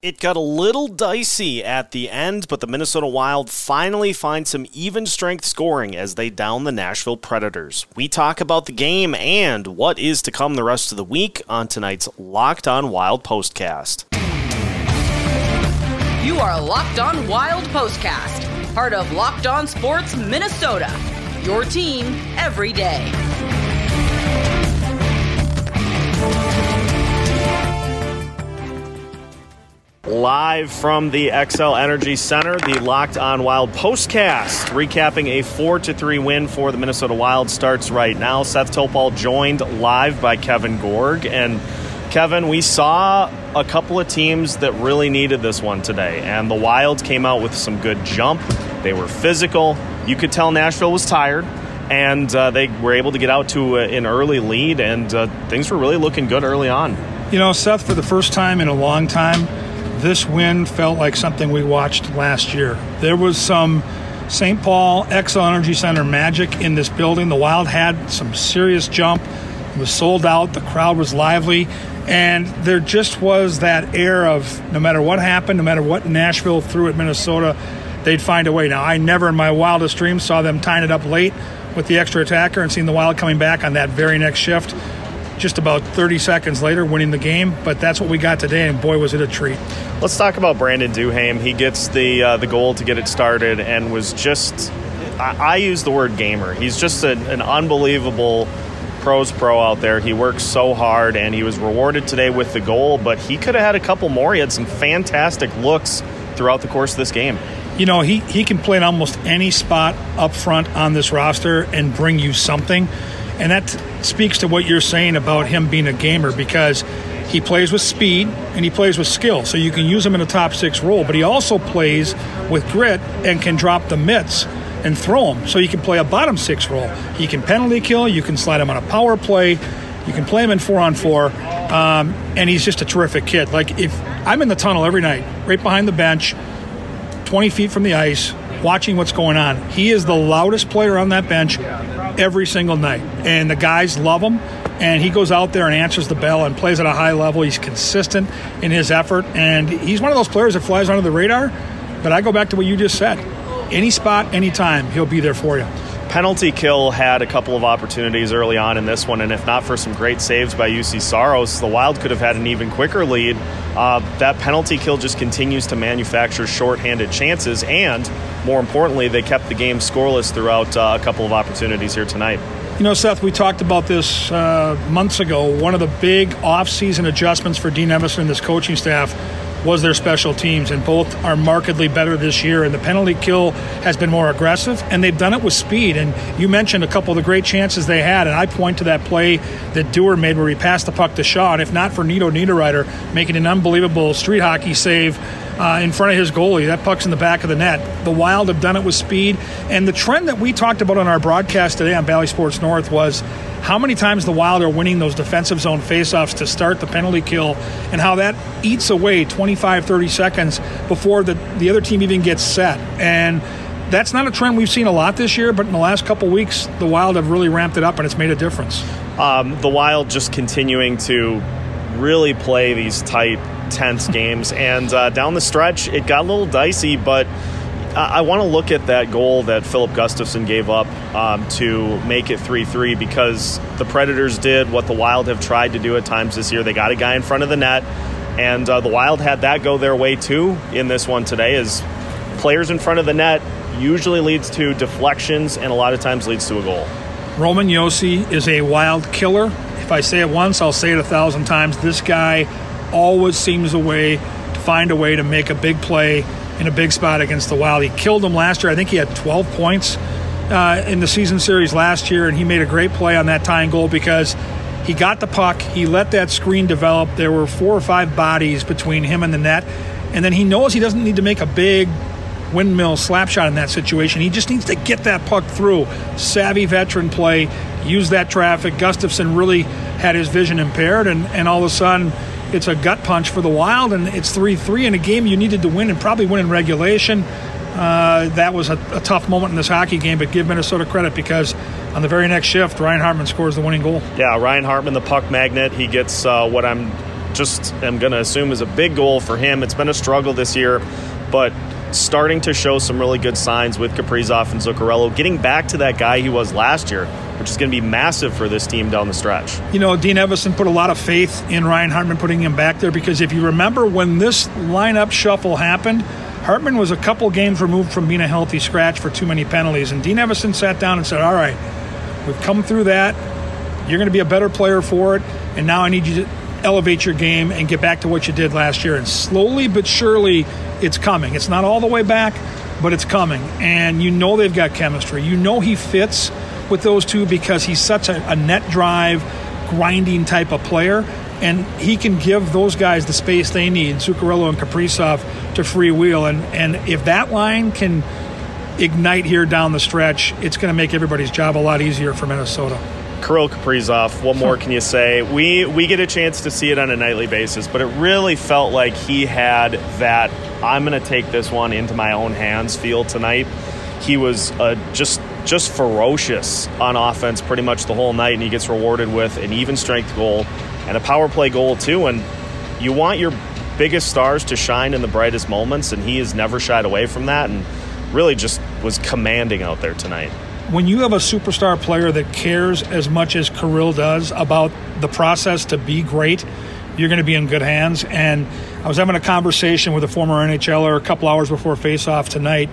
It got a little dicey at the end, but the Minnesota Wild finally find some even strength scoring as they down the Nashville Predators. We talk about the game and what is to come the rest of the week on tonight's Locked On Wild Postcast. You are Locked On Wild Postcast, part of Locked On Sports Minnesota. Your team every day. Live from the Xcel Energy Center, the Locked On Wild postcast, recapping a 4 to 3 win for the Minnesota Wild starts right now. Seth Topol joined live by Kevin Gorg. And Kevin, we saw a couple of teams that really needed this one today. And the Wild came out with some good jump. They were physical. You could tell Nashville was tired. And uh, they were able to get out to an early lead, and uh, things were really looking good early on. You know, Seth, for the first time in a long time, this win felt like something we watched last year. There was some St. Paul Xcel Energy Center magic in this building. The Wild had some serious jump. It was sold out. The crowd was lively. And there just was that air of no matter what happened, no matter what Nashville threw at Minnesota, they'd find a way. Now, I never in my wildest dreams saw them tying it up late with the extra attacker and seeing the Wild coming back on that very next shift just about 30 seconds later winning the game. But that's what we got today, and boy, was it a treat. Let's talk about Brandon Duhaime. He gets the uh, the goal to get it started, and was just I, I use the word gamer. He's just a, an unbelievable pros pro out there. He works so hard, and he was rewarded today with the goal. But he could have had a couple more. He had some fantastic looks throughout the course of this game. You know, he, he can play in almost any spot up front on this roster and bring you something. And that speaks to what you're saying about him being a gamer because he plays with speed and he plays with skill. So you can use him in a top six role, but he also plays with grit and can drop the mitts and throw them. So you can play a bottom six role. He can penalty kill, you can slide him on a power play, you can play him in four on four. Um, and he's just a terrific kid. Like if I'm in the tunnel every night, right behind the bench, 20 feet from the ice, watching what's going on. He is the loudest player on that bench every single night, and the guys love him. And he goes out there and answers the bell and plays at a high level. He's consistent in his effort, and he's one of those players that flies under the radar. But I go back to what you just said: any spot, anytime, he'll be there for you penalty kill had a couple of opportunities early on in this one, and if not for some great saves by Juuse Saros, the Wild could have had an even quicker lead. Uh, that penalty kill just continues to manufacture shorthanded chances, and more importantly, they kept the game scoreless throughout uh, a couple of opportunities here tonight. You know, Seth, we talked about this uh, months ago. One of the big off-season adjustments for Dean Evason and this coaching staff was their special teams, and both are markedly better this year. And the penalty kill has been more aggressive, and they've done it with speed. And you mentioned a couple of the great chances they had, and I point to that play that Dewar made where he passed the puck to Shaw. And if not for Nino Niederreiter making an unbelievable street hockey save uh, in front of his goalie. That puck's in the back of the net. The Wild have done it with speed. And the trend that we talked about on our broadcast today on Bally Sports North was how many times the Wild are winning those defensive zone faceoffs to start the penalty kill and how that eats away 25, 30 seconds before the, the other team even gets set. And that's not a trend we've seen a lot this year, but in the last couple weeks, the Wild have really ramped it up and it's made a difference. Um, the Wild just continuing to really play these tight, tense games. And uh, down the stretch, it got a little dicey, but I, want to look at that goal that Filip Gustavsson gave up um, to make it 3 3 because the Predators did what the Wild have tried to do at times this year. They got a guy in front of the net, and uh, the Wild had that go their way too in this one today, Is players in front of the net usually leads to deflections and a lot of times leads to a goal. Roman Josi is a wild killer. If I say it once, I'll say it a thousand times. This guy always seems a way to find a way to make a big play in a big spot against the Wild. He killed them last year. I think he had 12 points uh, in the season series last year, and he made a great play on that tying goal because he got the puck. He let that screen develop. There were four or five bodies between him and the net, and then he knows he doesn't need to make a big windmill slap shot in that situation. He just needs to get that puck through. Savvy veteran play, use that traffic. Gustavsson really had his vision impaired, and, and all of a sudden it's a gut punch for the Wild, and it's 3 3 in a game you needed to win and probably win in regulation. Uh, that was a, a, tough moment in this hockey game, but give Minnesota credit because on the very next shift, Ryan Hartman scores the winning goal. Yeah, Ryan Hartman, the puck magnet, he gets uh, what I'm just am going to assume is a big goal for him. It's been a struggle this year, but starting to show some really good signs with Kaprizov and Zuccarello, getting back to that guy he was last year, which is going to be massive for this team down the stretch. You know, Dean Evason put a lot of faith in Ryan Hartman putting him back there because if you remember when this lineup shuffle happened, Hartman was a couple games removed from being a healthy scratch for too many penalties. And Dean Evason sat down and said, All right, we've come through that. You're going to be a better player for it. And now I need you to elevate your game and get back to what you did last year. And slowly but surely, it's coming. It's not all the way back, but it's coming. And you know they've got chemistry. You know he fits with those two because he's such a, a net drive, grinding type of player. And he can give those guys the space they need, Zuccarello and Kaprizov, to freewheel. And, and if that line can ignite here down the stretch, it's going to make everybody's job a lot easier for Minnesota. Kirill Kaprizov, what more can you say? We we get a chance to see it on a nightly basis, but it really felt like he had that I'm going to take this one into my own hands feel tonight. He was uh, just just ferocious on offense pretty much the whole night, and he gets rewarded with an even strength goal and a power play goal too. And you want your biggest stars to shine in the brightest moments, and he has never shied away from that, and really just was commanding out there tonight when you have a superstar player that cares as much as Kirill does about the process to be great, you're going to be in good hands. And I was having a conversation with a former NHLer a couple hours before faceoff tonight,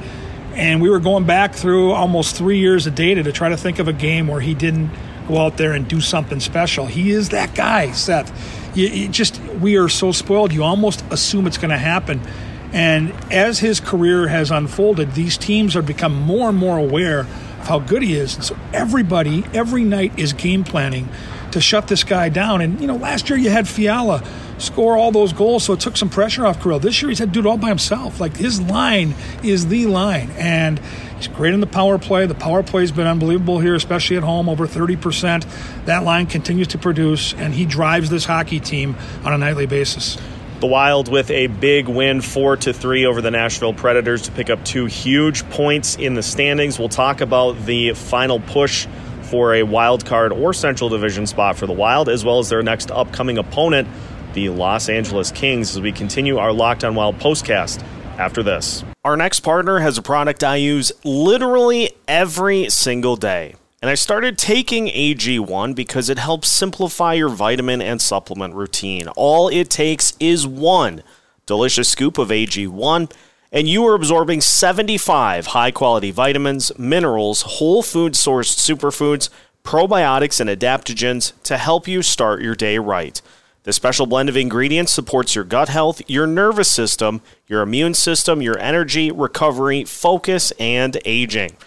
and we were going back through almost three years of data to try to think of a game where he didn't go out there and do something special. He is that guy, Seth. You, you just we are so spoiled. You almost assume it's going to happen. And as his career has unfolded, these teams have become more and more aware of how good he is. And so everybody, every night, is game planning to shut this guy down. And, you know, last year you had Fiala score all those goals, so it took some pressure off Kirill. This year he's had to do it all by himself. Like his line is the line. And he's great in the power play. The power play's been unbelievable here, especially at home, over 30%. That line continues to produce, and he drives this hockey team on a nightly basis. The Wild with a big win, four to three over the Nashville Predators to pick up two huge points in the standings. We'll talk about the final push for a wild card or Central Division spot for the Wild, as well as their next upcoming opponent, the Los Angeles Kings, as we continue our Locked On Wild postcast after this. Our next partner has a product I use literally every single day. And I started taking AG1 because it helps simplify your vitamin and supplement routine. All it takes is one delicious scoop of AG1, and you are absorbing 75 high quality vitamins, minerals, whole food sourced superfoods, probiotics, and adaptogens to help you start your day right. The special blend of ingredients supports your gut health, your nervous system, your immune system, your energy, recovery, focus, and aging.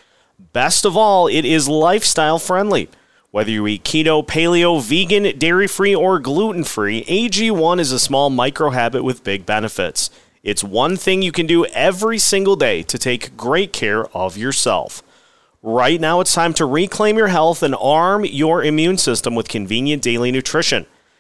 Best of all, it is lifestyle friendly. Whether you eat keto, paleo, vegan, dairy free, or gluten free, AG1 is a small micro habit with big benefits. It's one thing you can do every single day to take great care of yourself. Right now, it's time to reclaim your health and arm your immune system with convenient daily nutrition.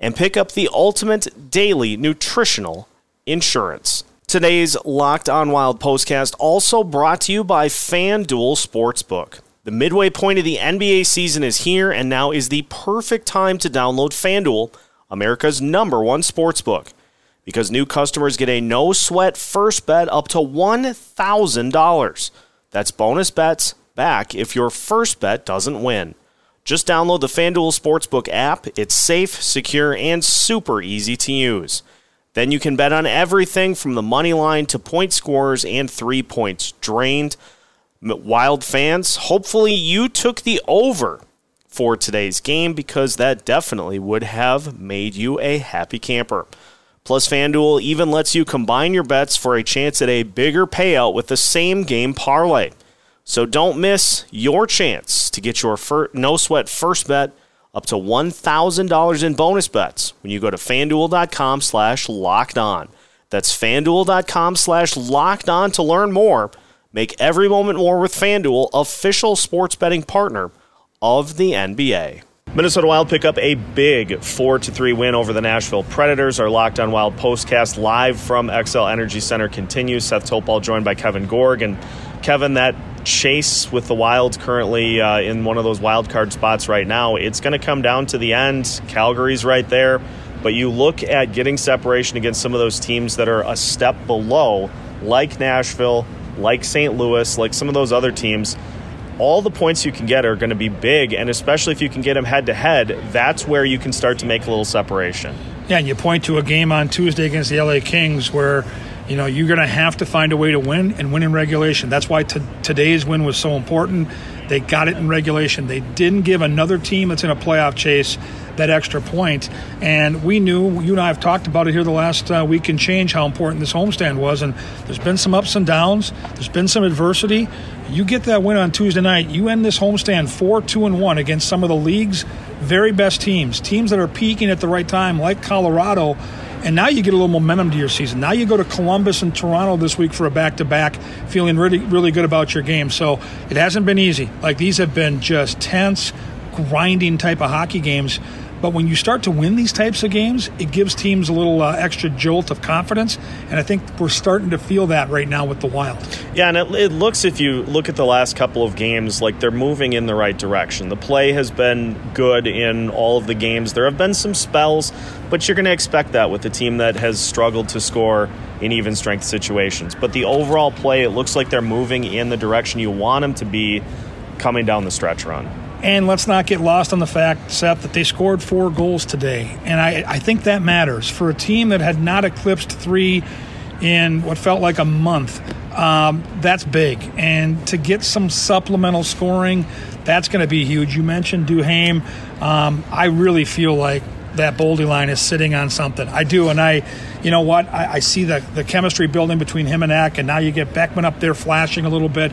and pick up the ultimate daily nutritional insurance. Today's Locked On Wild postcast also brought to you by FanDuel Sportsbook. The midway point of the NBA season is here, and now is the perfect time to download FanDuel, America's number one sportsbook. Because new customers get a no sweat first bet up to $1,000. That's bonus bets back if your first bet doesn't win. Just download the FanDuel Sportsbook app. It's safe, secure, and super easy to use. Then you can bet on everything from the money line to point scores and three points drained. Wild fans, hopefully you took the over for today's game because that definitely would have made you a happy camper. Plus, FanDuel even lets you combine your bets for a chance at a bigger payout with the same game parlay. So don't miss your chance to get your no sweat first bet up to $1,000 in bonus bets when you go to fanduel.com slash locked on. That's fanduel.com slash locked on to learn more. Make every moment more with FanDuel, official sports betting partner of the NBA. Minnesota Wild pick up a big 4 to 3 win over the Nashville Predators. Our Locked on Wild postcast live from Xcel Energy Center continues. Seth Topol joined by Kevin Gorg. And Kevin, that chase with the Wild currently uh, in one of those wild card spots right now, it's going to come down to the end. Calgary's right there. But you look at getting separation against some of those teams that are a step below, like Nashville, like St. Louis, like some of those other teams. All the points you can get are going to be big, and especially if you can get them head to head, that's where you can start to make a little separation. Yeah, and you point to a game on Tuesday against the LA Kings where you know you're going to have to find a way to win and win in regulation. That's why t- today's win was so important. They got it in regulation. They didn't give another team that's in a playoff chase that extra point. And we knew, you and I have talked about it here the last uh, week and change, how important this homestand was. And there's been some ups and downs, there's been some adversity. You get that win on Tuesday night, you end this homestand 4 2 and 1 against some of the league's very best teams, teams that are peaking at the right time, like Colorado. And now you get a little momentum to your season. Now you go to Columbus and Toronto this week for a back to back, feeling really, really good about your game. So it hasn't been easy. Like these have been just tense, grinding type of hockey games. But when you start to win these types of games, it gives teams a little uh, extra jolt of confidence. And I think we're starting to feel that right now with the Wild. Yeah, and it, it, looks, if you look at the last couple of games, like they're moving in the right direction. The play has been good in all of the games. There have been some spells, but you're going to expect that with a team that has struggled to score in even strength situations. But the overall play, it looks like they're moving in the direction you want them to be coming down the stretch run. And let's not get lost on the fact, Seth, that they scored four goals today. And I, I think that matters. For a team that had not eclipsed three in what felt like a month, um, that's big. And to get some supplemental scoring, that's going to be huge. You mentioned Duhaime. Um, I really feel like that Boldy line is sitting on something. I do, and I, you know what? I, I see the the chemistry building between him and Ek, and now you get Beckman up there flashing a little bit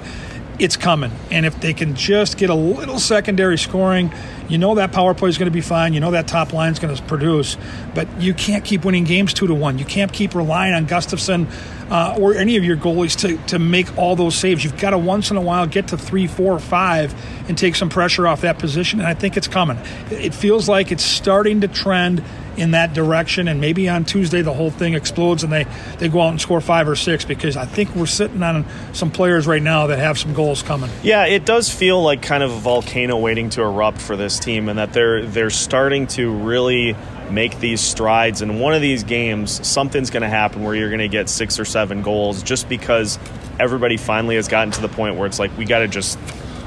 it's coming. And if they can just get a little secondary scoring, you know that power play is going to be fine. You know that top line is going to produce. But you can't keep winning games two to one. You can't keep relying on Gustavsson uh, or any of your goalies to, to make all those saves. You've got to once in a while get to three, four, five and take some pressure off that position. And I think it's coming. It feels like it's starting to trend in that direction. And maybe on Tuesday the whole thing explodes and they, they go out and score five or six because I think we're sitting on some players right now that have some goals coming. Yeah, it does feel like kind of a volcano waiting to erupt for this team, and that they're they're starting to really make these strides. And one of these games, something's going to happen where you're going to get six or seven goals just because everybody finally has gotten to the point where it's like we got to just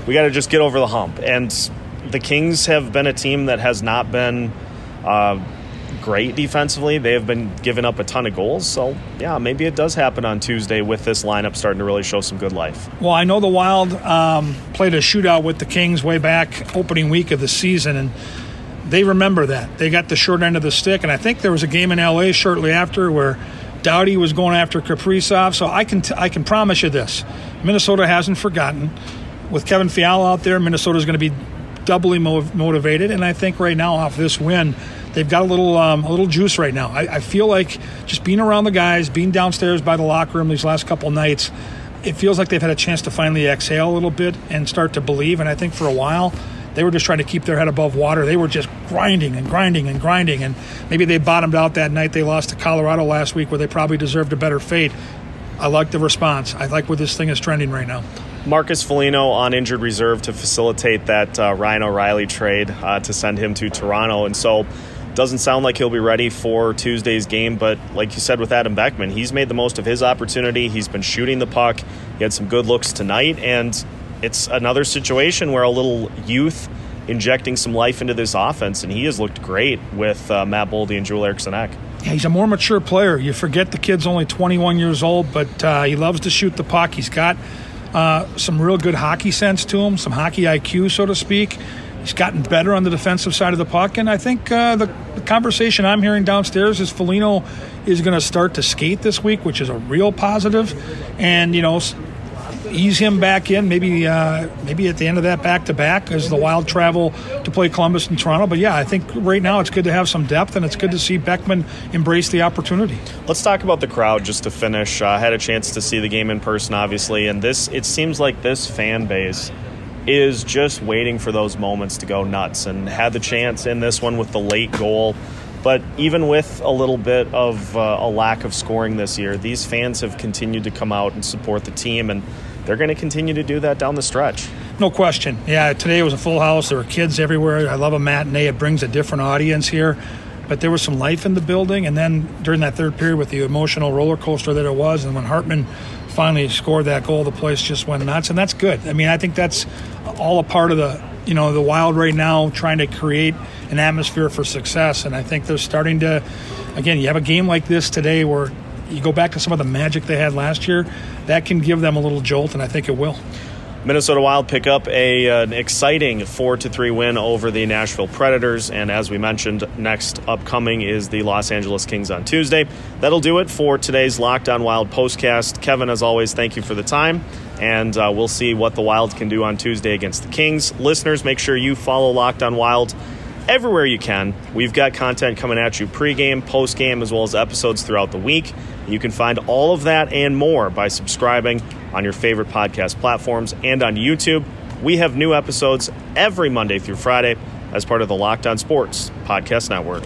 we got to just get over the hump. And the Kings have been a team that has not been. Uh, great defensively. They have been giving up a ton of goals. So, yeah, maybe it does happen on Tuesday with this lineup starting to really show some good life. Well, I know the Wild um, played a shootout with the Kings way back opening week of the season, and they remember that. They got the short end of the stick, and I think there was a game in LA shortly after where Doughty was going after Kaprizov. So I can t- I can promise you this: Minnesota hasn't forgotten. With Kevin Fiala out there, Minnesota is going to be doubly motivated, and I think right now off this win they've got a little um, a little juice right now. I, I, feel like just being around the guys, being downstairs by the locker room these last couple nights, it feels like they've had a chance to finally exhale a little bit and start to believe. And I think for a while they were just trying to keep their head above water. They were just grinding and grinding and grinding. And maybe they bottomed out that night they lost to Colorado last week, where they probably deserved a better fate. I like the response. I like where this thing is trending right now. Marcus Foligno on injured reserve to facilitate that uh, Ryan O'Reilly trade uh, to send him to Toronto. And so doesn't sound like he'll be ready for Tuesday's game, but like you said with Adam Beckman, he's made the most of his opportunity. He's been shooting the puck. He had some good looks tonight, and it's another situation where a little youth injecting some life into this offense, and he has looked great with uh, Matt Boldy and Joel Eriksson Ek. Yeah, he's a more mature player. You forget the kid's only 21 years old, but uh, he loves to shoot the puck. He's got uh, some real good hockey sense to him, some hockey IQ, so to speak. He's gotten better on the defensive side of the puck, and I think uh, the, the, conversation I'm hearing downstairs is Foligno is going to start to skate this week, which is a real positive. And you know, ease him back in. Maybe uh, maybe at the end of that back to back as the Wild travel to play Columbus and Toronto. But yeah, I think right now it's good to have some depth, and it's good to see Beckman embrace the opportunity. Let's talk about the crowd just to finish. I had a chance to see the game in person, obviously, and this it seems like this fan base is just waiting for those moments to go nuts, and had the chance in this one with the late goal. But even with a little bit of uh, a lack of scoring this year, these fans have continued to come out and support the team, and they're going to continue to do that down the stretch. No question. Yeah, today was a full house. There were kids everywhere. I love a matinee. It brings a different audience here. But there was some life in the building. And then during that third period, with the emotional roller coaster that it was, and when Hartman finally scored that goal, the place just went nuts. And that's good. I mean, I think that's all a part of the, you know, the Wild right now trying to create – an atmosphere for success. And I think they're starting to, again, you have a game like this today where you go back to some of the magic they had last year, that can give them a little jolt, and I think it will. Minnesota Wild pick up a, an exciting 4 to 3 win over the Nashville Predators. And as we mentioned, next upcoming is the Los Angeles Kings on Tuesday. That'll do it for today's Locked On Wild postcast. Kevin, as always, thank you for the time. And uh, we'll see what the Wild can do on Tuesday against the Kings. Listeners, make sure you follow Locked On Wild everywhere you can. We've got content coming at you pregame, postgame, as well as episodes throughout the week. You can find all of that and more by subscribing on your favorite podcast platforms and on YouTube. We have new episodes every Monday through Friday as part of the Locked On Sports Podcast Network.